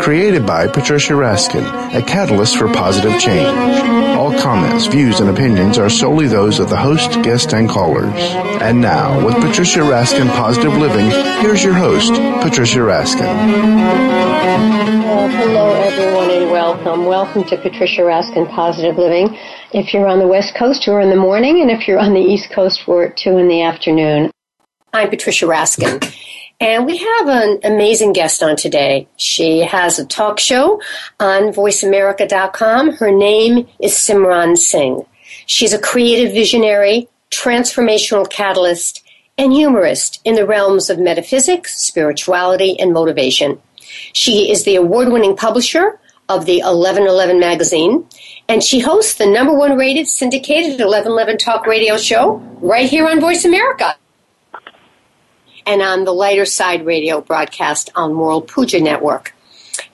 Created by Patricia Raskin, a catalyst for positive change. All comments, views, and opinions are solely those of the host, guest, and callers. And now, with Patricia Raskin Positive Living, here's your host, Patricia Raskin. Well, hello, everyone, and welcome. Welcome to Patricia Raskin Positive Living. If you're on the West Coast, we're in the morning, and if you're on the East Coast, we're at 2 in the afternoon. I'm Patricia Raskin, and we have an amazing guest on today. She has a talk show on voiceamerica.com. Her name is Simran Singh. She's a creative visionary, transformational catalyst, and humorist in the realms of metaphysics, spirituality, and motivation. She is the award winning publisher of the 1111 magazine, and she hosts the number one rated syndicated 1111 talk radio show right here on Voice America and on the lighter side radio broadcast on World Puja Network.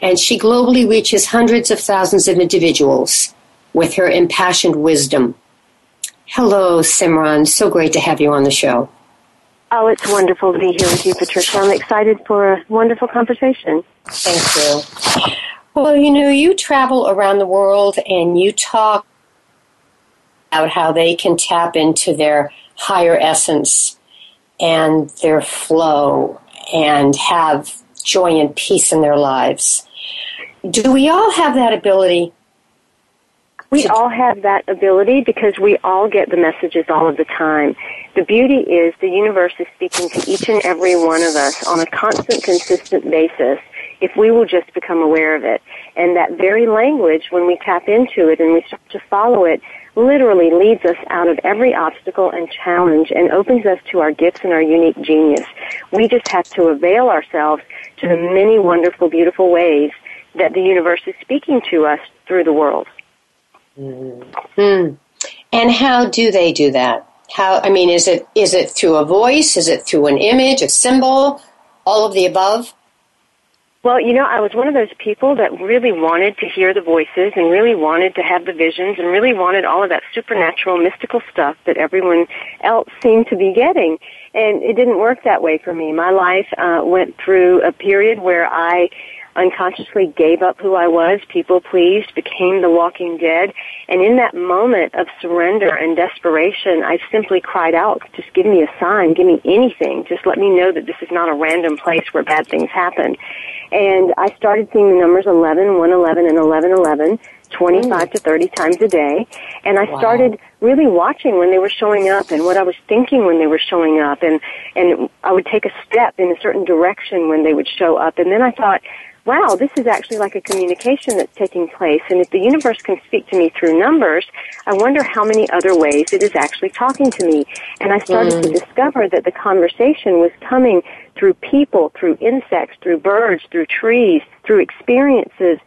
And she globally reaches hundreds of thousands of individuals with her impassioned wisdom. Hello, Simran. So great to have you on the show. Oh, it's wonderful to be here with you, Patricia. I'm excited for a wonderful conversation. Thank you. Well, you know, you travel around the world and you talk about how they can tap into their higher essence and their flow and have joy and peace in their lives. Do we all have that ability? We all have that ability because we all get the messages all of the time. The beauty is the universe is speaking to each and every one of us on a constant, consistent basis if we will just become aware of it. And that very language, when we tap into it and we start to follow it, literally leads us out of every obstacle and challenge and opens us to our gifts and our unique genius. We just have to avail ourselves to the many wonderful, beautiful ways that the universe is speaking to us through the world. Mm. And how do they do that? How I mean, is it is it through a voice? Is it through an image, a symbol, all of the above? Well, you know, I was one of those people that really wanted to hear the voices and really wanted to have the visions and really wanted all of that supernatural, mystical stuff that everyone else seemed to be getting. And it didn't work that way for me. My life uh, went through a period where I unconsciously gave up who I was, people pleased, became the walking dead. And in that moment of surrender and desperation, I simply cried out, just give me a sign, give me anything. Just let me know that this is not a random place where bad things happen. And I started seeing the numbers 11, 111, and 1111 25 to 30 times a day. And I wow. started really watching when they were showing up and what I was thinking when they were showing up. And, and I would take a step in a certain direction when they would show up. And then I thought, wow, this is actually like a communication that's taking place. And if the universe can speak to me through numbers, I wonder how many other ways it is actually talking to me. And I started mm. to discover that the conversation was coming through people, through insects, through birds, through trees, through experiences,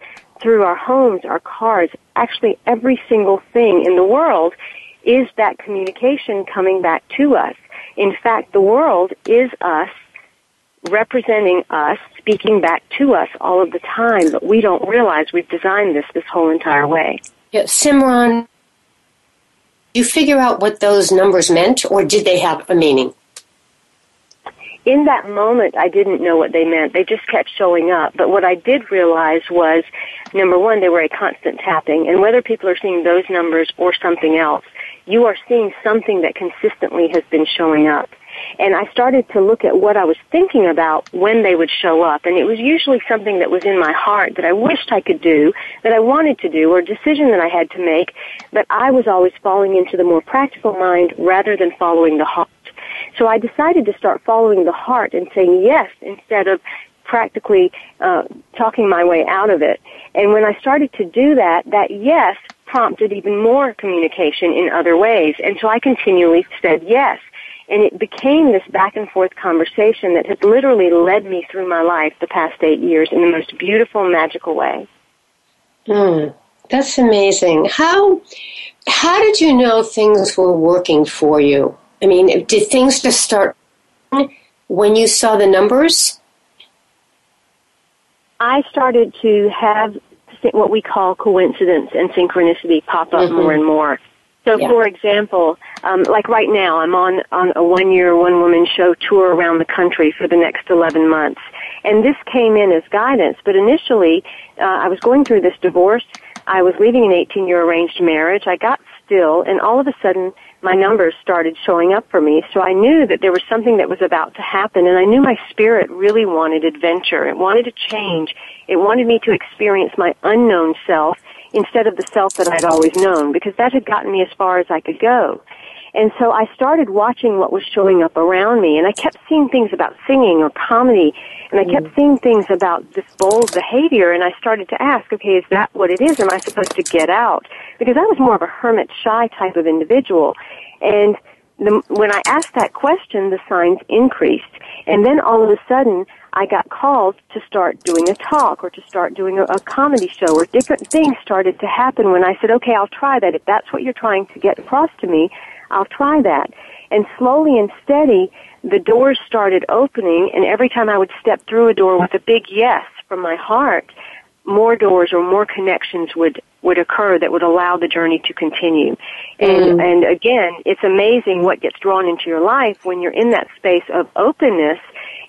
through our homes, our cars, actually every single thing in the world is that communication coming back to us. In fact, the world is us representing us, speaking back to us all of the time, but we don't realize we've designed this this whole entire way. Yeah, Simran, you figure out what those numbers meant, or did they have a meaning? In that moment, I didn't know what they meant. They just kept showing up. But what I did realize was, number one, they were a constant tapping. And whether people are seeing those numbers or something else, you are seeing something that consistently has been showing up. And I started to look at what I was thinking about when they would show up. And it was usually something that was in my heart that I wished I could do, that I wanted to do, or a decision that I had to make, but I was always falling into the more practical mind rather than following the heart. So I decided to start following the heart and saying yes instead of practically uh, talking my way out of it. And when I started to do that, that yes prompted even more communication in other ways. And so I continually said yes. And it became this back and forth conversation that has literally led me through my life the past eight years in the most beautiful, magical way. Mm, that's amazing. How how did you know things were working for you? I mean, did things just start when you saw the numbers? I started to have what we call coincidence and synchronicity pop up mm-hmm. more and more. So, yeah. for example, um, like right now, I'm on on a one year, one woman show tour around the country for the next 11 months, and this came in as guidance. But initially, uh, I was going through this divorce. I was leaving an 18 year arranged marriage. I got still, and all of a sudden, my numbers started showing up for me. So I knew that there was something that was about to happen and I knew my spirit really wanted adventure. It wanted to change. It wanted me to experience my unknown self instead of the self that I'd always known because that had gotten me as far as I could go. And so I started watching what was showing up around me and I kept seeing things about singing or comedy and I kept mm. seeing things about this bold behavior and I started to ask, okay, is that what it is? Am I supposed to get out? Because I was more of a hermit shy type of individual. And the, when I asked that question, the signs increased. And then all of a sudden, I got called to start doing a talk or to start doing a, a comedy show or different things started to happen when I said, okay, I'll try that. If that's what you're trying to get across to me, I'll try that. And slowly and steady, the doors started opening and every time I would step through a door with a big yes from my heart, more doors or more connections would would occur that would allow the journey to continue. And mm. and again, it's amazing what gets drawn into your life when you're in that space of openness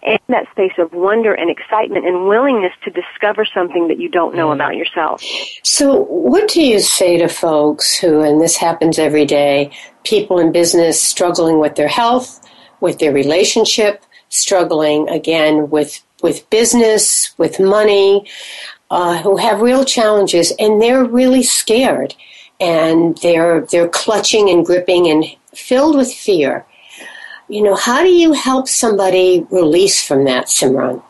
and that space of wonder and excitement and willingness to discover something that you don't know mm. about yourself. So, what do you say to folks who, and this happens every day, people in business struggling with their health, with their relationship, struggling again with with business, with money, uh, who have real challenges, and they're really scared, and they're they're clutching and gripping and filled with fear. You know, how do you help somebody release from that, Simran?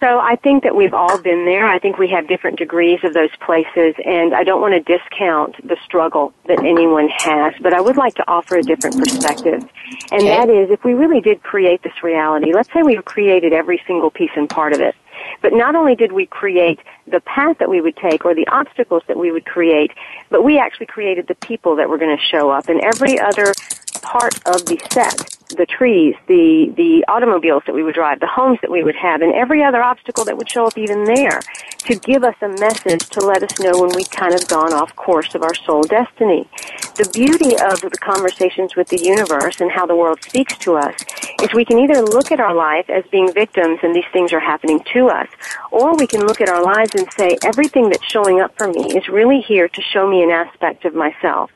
So I think that we've all been there. I think we have different degrees of those places, and I don't want to discount the struggle that anyone has, but I would like to offer a different perspective. And okay. that is, if we really did create this reality, let's say we created every single piece and part of it, but not only did we create the path that we would take or the obstacles that we would create, but we actually created the people that were going to show up and every other part of the set the trees, the, the automobiles that we would drive, the homes that we would have, and every other obstacle that would show up even there to give us a message to let us know when we'd kind of gone off course of our soul destiny. The beauty of the conversations with the universe and how the world speaks to us is we can either look at our life as being victims and these things are happening to us, or we can look at our lives and say everything that's showing up for me is really here to show me an aspect of myself.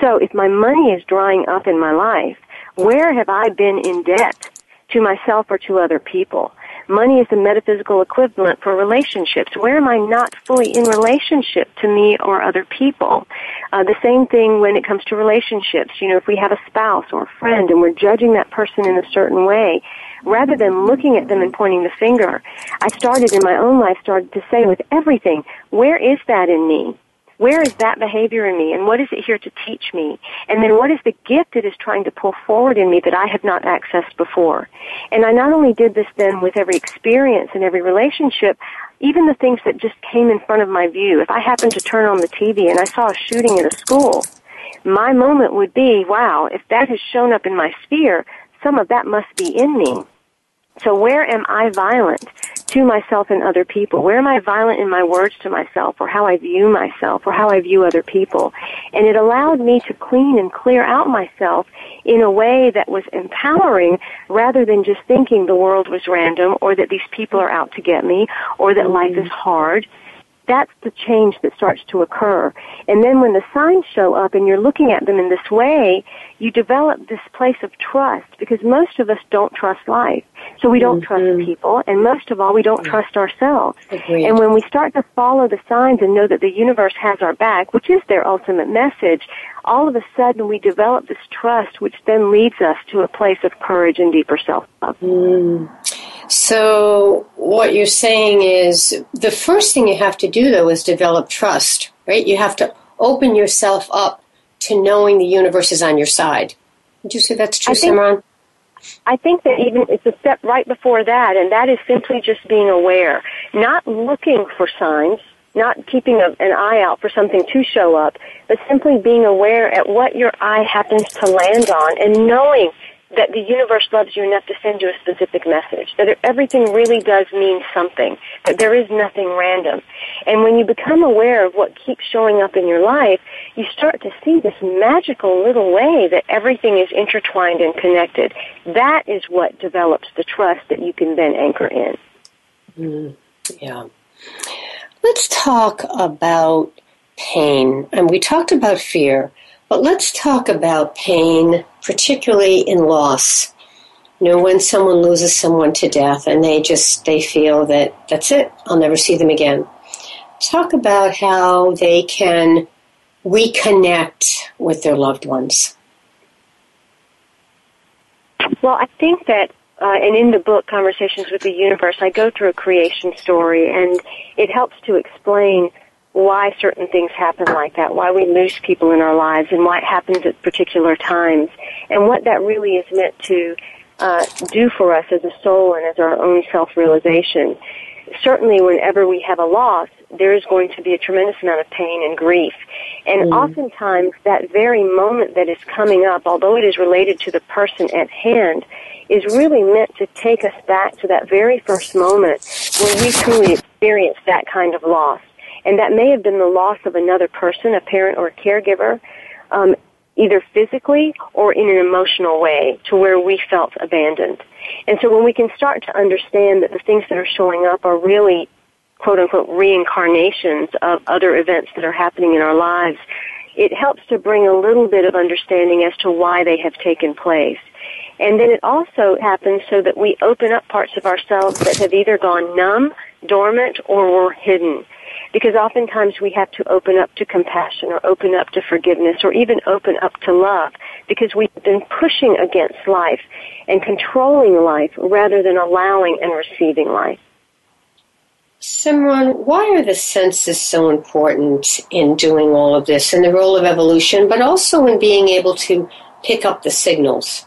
So if my money is drying up in my life, where have I been in debt to myself or to other people? Money is the metaphysical equivalent for relationships. Where am I not fully in relationship to me or other people? Uh, the same thing when it comes to relationships. You know, if we have a spouse or a friend and we're judging that person in a certain way, rather than looking at them and pointing the finger, I started in my own life, started to say with everything, where is that in me? Where is that behavior in me and what is it here to teach me? And then what is the gift it is trying to pull forward in me that I have not accessed before? And I not only did this then with every experience and every relationship, even the things that just came in front of my view. If I happened to turn on the TV and I saw a shooting in a school, my moment would be, wow, if that has shown up in my sphere, some of that must be in me. So where am I violent to myself and other people? Where am I violent in my words to myself or how I view myself or how I view other people? And it allowed me to clean and clear out myself in a way that was empowering rather than just thinking the world was random or that these people are out to get me or that life mm-hmm. is hard that's the change that starts to occur. And then when the signs show up and you're looking at them in this way, you develop this place of trust because most of us don't trust life. So we don't mm-hmm. trust people and most of all we don't trust ourselves. Agreed. And when we start to follow the signs and know that the universe has our back, which is their ultimate message, all of a sudden we develop this trust which then leads us to a place of courage and deeper self-love. Mm. So what you're saying is the first thing you have to do though is develop trust, right? You have to open yourself up to knowing the universe is on your side. Would you say that's true, I think, Simran? I think that even it's a step right before that, and that is simply just being aware, not looking for signs, not keeping a, an eye out for something to show up, but simply being aware at what your eye happens to land on and knowing that the universe loves you enough to send you a specific message, that everything really does mean something, that there is nothing random. And when you become aware of what keeps showing up in your life, you start to see this magical little way that everything is intertwined and connected. That is what develops the trust that you can then anchor in. Mm, yeah. Let's talk about pain. And we talked about fear. But let's talk about pain, particularly in loss. You know, when someone loses someone to death and they just, they feel that that's it, I'll never see them again. Talk about how they can reconnect with their loved ones. Well, I think that, uh, and in the book, Conversations with the Universe, I go through a creation story and it helps to explain why certain things happen like that, why we lose people in our lives, and why it happens at particular times, and what that really is meant to uh, do for us as a soul and as our own self-realization. Certainly, whenever we have a loss, there is going to be a tremendous amount of pain and grief. And mm. oftentimes, that very moment that is coming up, although it is related to the person at hand, is really meant to take us back to that very first moment when we truly experienced that kind of loss. And that may have been the loss of another person, a parent or a caregiver, um, either physically or in an emotional way to where we felt abandoned. And so when we can start to understand that the things that are showing up are really quote unquote reincarnations of other events that are happening in our lives, it helps to bring a little bit of understanding as to why they have taken place. And then it also happens so that we open up parts of ourselves that have either gone numb, dormant, or were hidden because oftentimes we have to open up to compassion or open up to forgiveness or even open up to love because we've been pushing against life and controlling life rather than allowing and receiving life. Simran, why are the senses so important in doing all of this and the role of evolution, but also in being able to pick up the signals?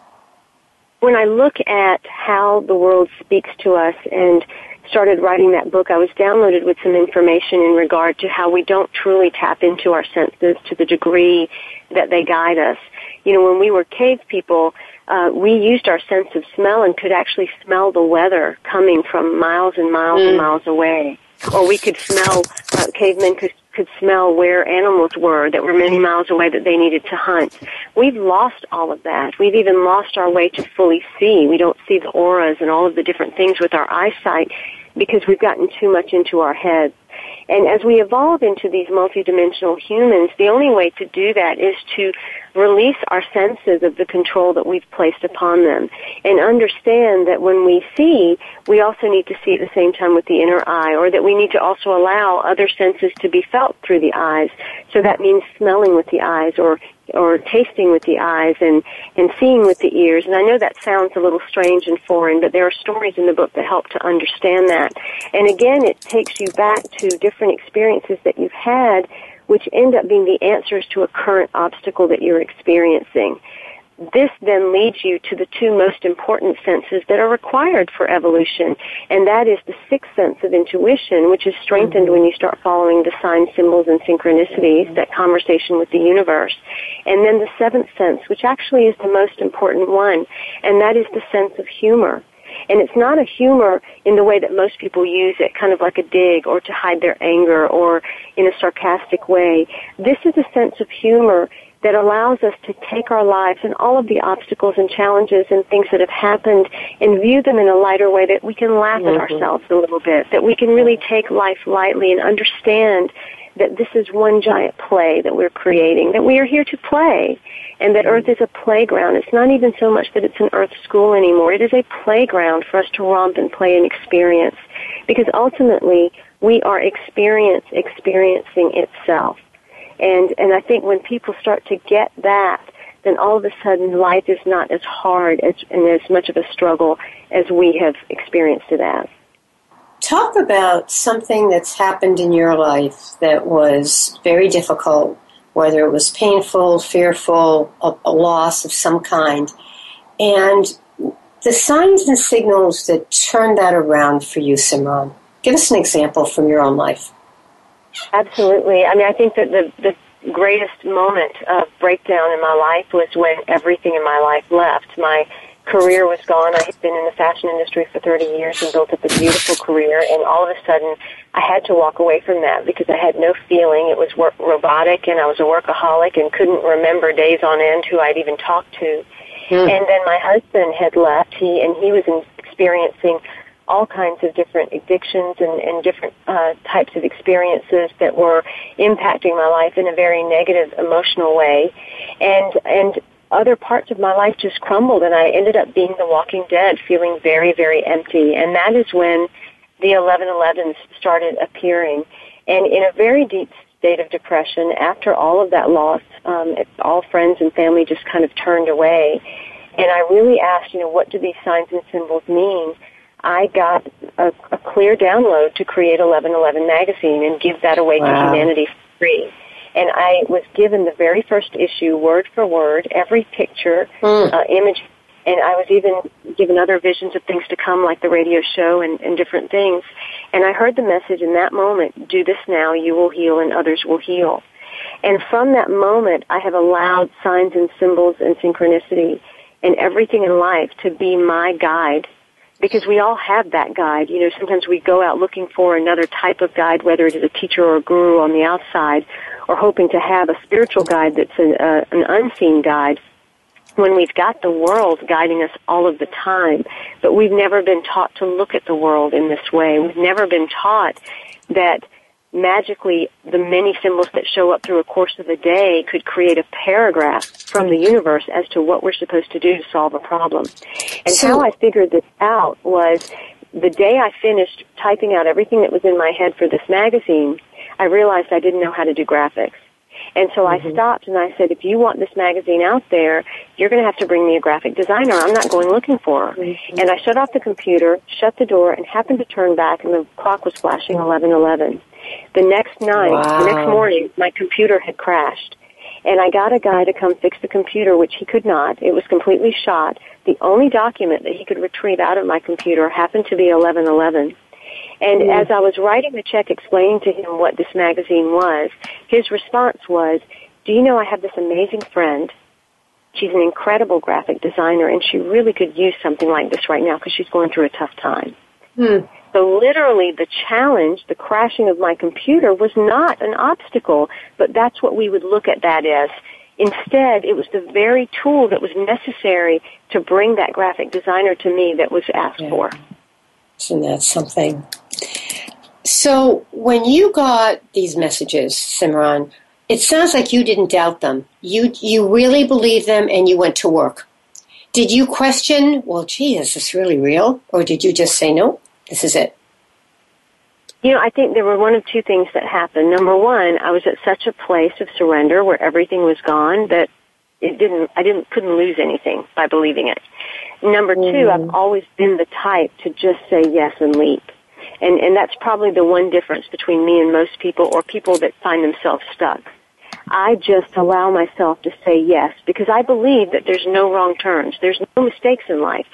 When I look at how the world speaks to us and started writing that book, I was downloaded with some information in regard to how we don't truly tap into our senses to the degree that they guide us. You know, when we were cave people, uh, we used our sense of smell and could actually smell the weather coming from miles and miles mm. and miles away. Or we could smell, uh, cavemen could could smell where animals were that were many miles away that they needed to hunt. We've lost all of that. We've even lost our way to fully see. We don't see the auras and all of the different things with our eyesight because we've gotten too much into our heads. And as we evolve into these multidimensional humans, the only way to do that is to release our senses of the control that we've placed upon them and understand that when we see, we also need to see at the same time with the inner eye or that we need to also allow other senses to be felt through the eyes. So that means smelling with the eyes or or tasting with the eyes and, and seeing with the ears. And I know that sounds a little strange and foreign, but there are stories in the book that help to understand that. And again, it takes you back to different experiences that you've had, which end up being the answers to a current obstacle that you're experiencing this then leads you to the two most important senses that are required for evolution, and that is the sixth sense of intuition, which is strengthened mm-hmm. when you start following the signs, symbols, and synchronicities, mm-hmm. that conversation with the universe. And then the seventh sense, which actually is the most important one, and that is the sense of humor. And it's not a humor in the way that most people use it, kind of like a dig or to hide their anger or in a sarcastic way. This is a sense of humor that allows us to take our lives and all of the obstacles and challenges and things that have happened and view them in a lighter way that we can laugh mm-hmm. at ourselves a little bit, that we can really take life lightly and understand that this is one giant play that we're creating, that we are here to play, and that Earth is a playground. It's not even so much that it's an Earth school anymore. It is a playground for us to romp and play and experience. Because ultimately, we are experience experiencing itself. And, and I think when people start to get that, then all of a sudden life is not as hard as, and as much of a struggle as we have experienced it as. Talk about something that's happened in your life that was very difficult, whether it was painful, fearful, a, a loss of some kind, and the signs and signals that turned that around for you, Simran. Give us an example from your own life. Absolutely. I mean, I think that the, the greatest moment of breakdown in my life was when everything in my life left. My career was gone. I had been in the fashion industry for 30 years and built up a beautiful career, and all of a sudden, I had to walk away from that because I had no feeling. It was work- robotic, and I was a workaholic and couldn't remember days on end who I'd even talked to. Mm. And then my husband had left. He and he was in, experiencing all kinds of different addictions and, and different uh, types of experiences that were impacting my life in a very negative emotional way. And, and other parts of my life just crumbled and I ended up being the walking dead, feeling very, very empty. And that is when the 1111s started appearing. And in a very deep state of depression, after all of that loss, um, all friends and family just kind of turned away. And I really asked, you know, what do these signs and symbols mean? I got a, a clear download to create 1111 magazine and give that away wow. to humanity for free. And I was given the very first issue, word for word, every picture, mm. uh, image, and I was even given other visions of things to come, like the radio show and, and different things. And I heard the message in that moment: "Do this now, you will heal, and others will heal." And from that moment, I have allowed signs and symbols and synchronicity and everything in life to be my guide because we all have that guide. You know, sometimes we go out looking for another type of guide, whether it is a teacher or a guru on the outside, or hoping to have a spiritual guide that's an, uh, an unseen guide when we've got the world guiding us all of the time, but we've never been taught to look at the world in this way. We've never been taught that magically the many symbols that show up through a course of a day could create a paragraph from the universe as to what we're supposed to do to solve a problem. And so, how I figured this out was the day I finished typing out everything that was in my head for this magazine, I realized I didn't know how to do graphics. And so mm-hmm. I stopped and I said, if you want this magazine out there, you're going to have to bring me a graphic designer. I'm not going looking for her. Mm-hmm. And I shut off the computer, shut the door, and happened to turn back, and the clock was flashing 11:11. The next night, wow. the next morning, my computer had crashed. And I got a guy to come fix the computer, which he could not. It was completely shot. The only document that he could retrieve out of my computer happened to be 1111. And mm. as I was writing the check explaining to him what this magazine was, his response was, do you know I have this amazing friend She's an incredible graphic designer and she really could use something like this right now because she's going through a tough time. Hmm. So literally the challenge, the crashing of my computer was not an obstacle, but that's what we would look at that as. Instead, it was the very tool that was necessary to bring that graphic designer to me that was asked yeah. for. Isn't that something? So when you got these messages, Simran, it sounds like you didn't doubt them. You you really believed them and you went to work. Did you question, well, gee, is this really real? Or did you just say, no, this is it? You know, I think there were one of two things that happened. Number one, I was at such a place of surrender where everything was gone that it didn't, I didn't, couldn't lose anything by believing it. Number 2 mm-hmm. I've always been the type to just say yes and leap. And, and that's probably the one difference between me and most people or people that find themselves stuck. I just allow myself to say yes because I believe that there's no wrong turns. There's no mistakes in life.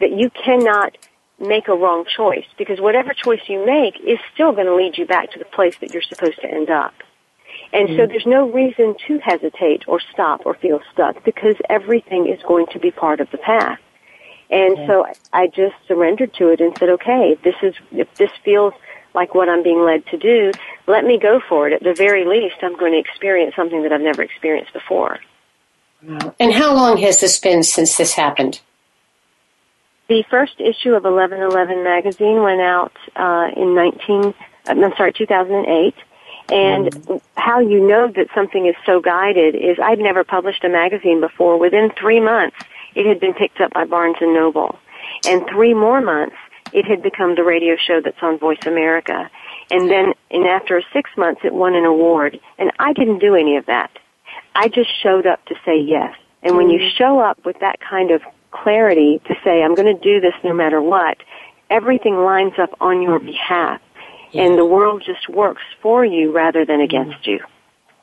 That you cannot make a wrong choice because whatever choice you make is still going to lead you back to the place that you're supposed to end up. And mm-hmm. so there's no reason to hesitate or stop or feel stuck because everything is going to be part of the path. And so I just surrendered to it and said, okay, this is, if this feels like what I'm being led to do, let me go for it. At the very least, I'm going to experience something that I've never experienced before. And how long has this been since this happened? The first issue of 1111 magazine went out uh, in 19, uh, I'm sorry, 2008. And mm-hmm. how you know that something is so guided is I'd never published a magazine before. Within three months, it had been picked up by Barnes and Noble. And three more months, it had become the radio show that's on Voice America. And then, and after six months, it won an award. And I didn't do any of that. I just showed up to say yes. And when you mm-hmm. show up with that kind of clarity to say, I'm going to do this no matter what, everything lines up on your behalf. Yeah. And the world just works for you rather than against you.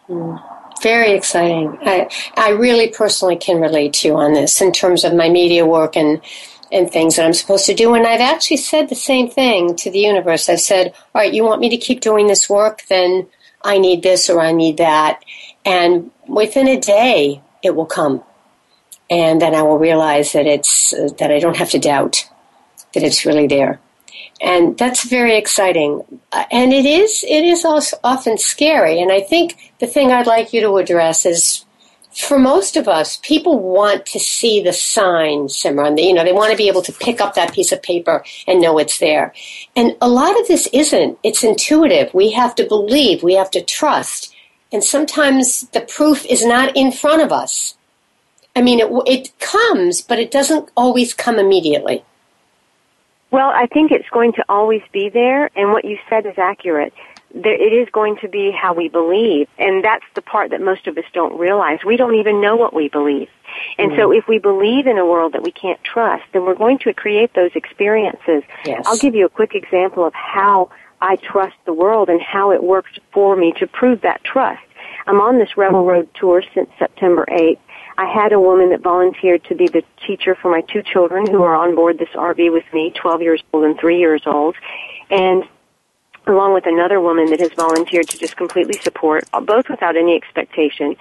Mm. Very exciting. I, I really personally can relate to you on this in terms of my media work and and things that I'm supposed to do. And I've actually said the same thing to the universe. I've said, all right, you want me to keep doing this work? Then I need this or I need that. And within a day, it will come. And then I will realize that it's, uh, that I don't have to doubt that it's really there. And that's very exciting. Uh, and it is, it is also often scary. And I think the thing I'd like you to address is for most of us, people want to see the sign, Simran. You know, they want to be able to pick up that piece of paper and know it's there. And a lot of this isn't. It's intuitive. We have to believe. We have to trust. And sometimes the proof is not in front of us. I mean, it, it comes, but it doesn't always come immediately. Well, I think it's going to always be there, and what you said is accurate. There, it is going to be how we believe, and that's the part that most of us don't realize. We don't even know what we believe. And mm-hmm. so if we believe in a world that we can't trust, then we're going to create those experiences. Yes. I'll give you a quick example of how I trust the world and how it works for me to prove that trust. I'm on this Rebel Road tour since September 8th. I had a woman that volunteered to be the teacher for my two children who are on board this RV with me, 12 years old and 3 years old. And along with another woman that has volunteered to just completely support, uh, both without any expectation.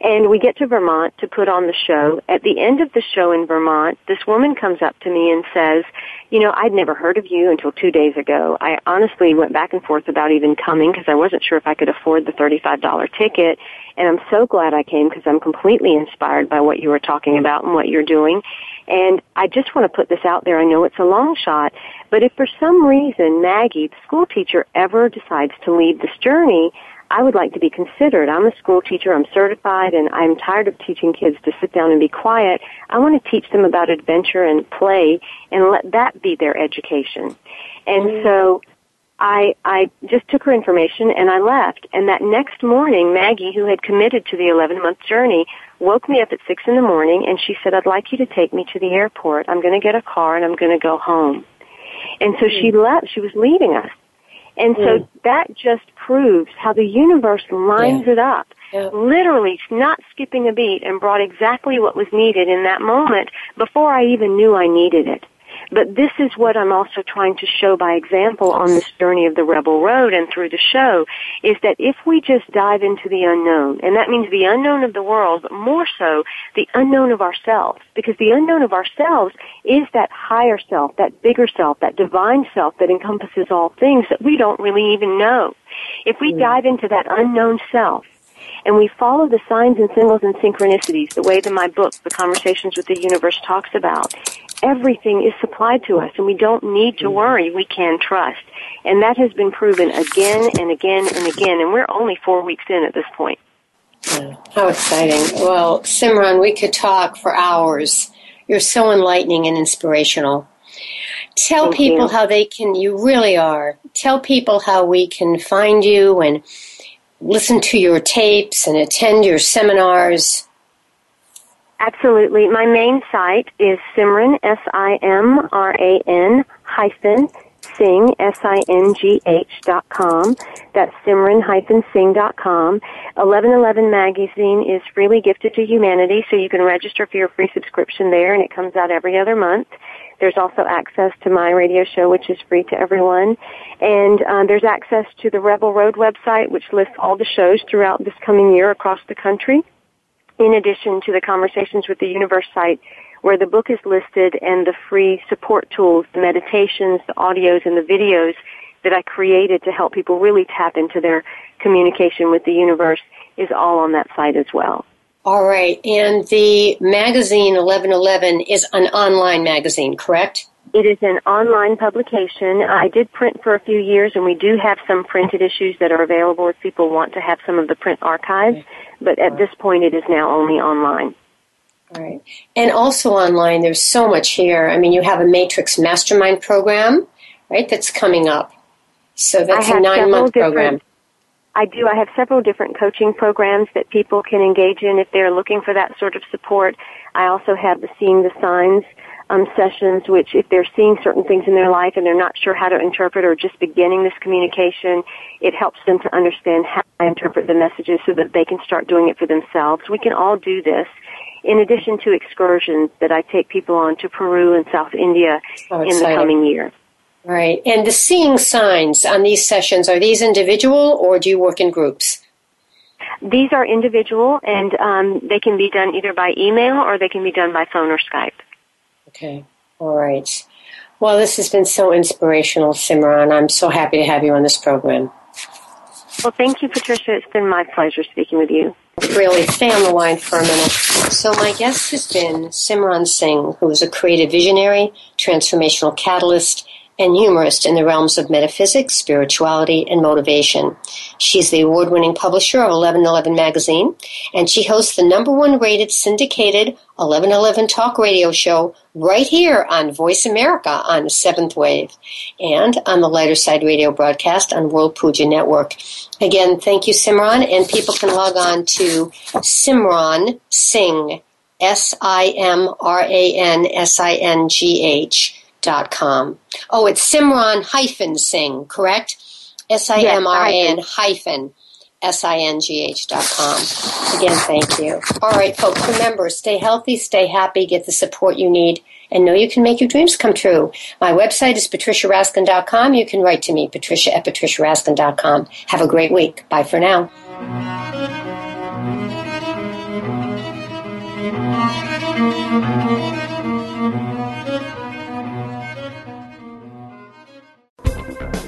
And we get to Vermont to put on the show. At the end of the show in Vermont, this woman comes up to me and says, you know, I'd never heard of you until two days ago. I honestly went back and forth about even coming because I wasn't sure if I could afford the $35 ticket. And I'm so glad I came because I'm completely inspired by what you were talking about and what you're doing. And I just want to put this out there. I know it's a long shot, but if for some reason Maggie, the school teacher, ever decides to leave this journey, I would like to be considered. I'm a school teacher, I'm certified, and I'm tired of teaching kids to sit down and be quiet. I want to teach them about adventure and play and let that be their education. And so I, I just took her information and I left. And that next morning, Maggie, who had committed to the 11 month journey, woke me up at 6 in the morning and she said, I'd like you to take me to the airport. I'm going to get a car and I'm going to go home. And so she mm-hmm. left, she was leaving us. And so mm. that just proves how the universe lines yeah. it up. Yeah. Literally not skipping a beat and brought exactly what was needed in that moment before I even knew I needed it. But this is what I'm also trying to show by example on this journey of the Rebel Road and through the show is that if we just dive into the unknown, and that means the unknown of the world, but more so the unknown of ourselves, because the unknown of ourselves is that higher self, that bigger self, that divine self that encompasses all things that we don't really even know. If we mm. dive into that unknown self, and we follow the signs and symbols and synchronicities, the way that my book, The Conversations with the Universe, talks about, everything is supplied to us and we don't need to mm. worry. We can trust. And that has been proven again and again and again. And we're only four weeks in at this point. How exciting. Well, Simran, we could talk for hours. You're so enlightening and inspirational. Tell Thank people you. how they can, you really are. Tell people how we can find you and listen to your tapes and attend your seminars. Absolutely. My main site is Simran, S-I-M-R-A-N hyphen Singh, S-I-N-G-H dot com. That's Simran hyphen Singh dot com. 1111 magazine is freely gifted to humanity, so you can register for your free subscription there, and it comes out every other month. There's also access to my radio show, which is free to everyone. And um, there's access to the Rebel Road website, which lists all the shows throughout this coming year across the country in addition to the Conversations with the Universe site, where the book is listed and the free support tools, the meditations, the audios, and the videos that I created to help people really tap into their communication with the universe is all on that site as well. All right. And the magazine 1111 is an online magazine, correct? It is an online publication. I did print for a few years, and we do have some printed issues that are available if people want to have some of the print archives. But at this point, it is now only online. All right. And also online, there's so much here. I mean, you have a Matrix Mastermind program, right, that's coming up. So that's a nine month program. I do. I have several different coaching programs that people can engage in if they're looking for that sort of support. I also have the Seeing the Signs um, sessions, which if they're seeing certain things in their life and they're not sure how to interpret or just beginning this communication, it helps them to understand how to interpret the messages so that they can start doing it for themselves. We can all do this. In addition to excursions that I take people on to Peru and South India oh, in the coming year. Right. And the seeing signs on these sessions, are these individual or do you work in groups? These are individual and um, they can be done either by email or they can be done by phone or Skype. Okay. All right. Well, this has been so inspirational, Simran. I'm so happy to have you on this program. Well, thank you, Patricia. It's been my pleasure speaking with you. Really, stay on the line for a minute. So, my guest has been Simran Singh, who is a creative visionary, transformational catalyst, and humorist in the realms of metaphysics, spirituality, and motivation. She's the award winning publisher of 1111 magazine, and she hosts the number one rated syndicated 1111 talk radio show right here on Voice America on seventh wave and on the lighter side radio broadcast on World Puja Network. Again, thank you, Simran, and people can log on to Simran Singh, S I M R A N S I N G H dot com. Oh, it's Simran hyphen Singh, correct? S I M R A N hyphen S I N G H dot com. Again, thank you. All right, folks, remember, stay healthy, stay happy, get the support you need, and know you can make your dreams come true. My website is patriciaraskin.com. You can write to me, patricia at patriciaraskin.com. Have a great week. Bye for now.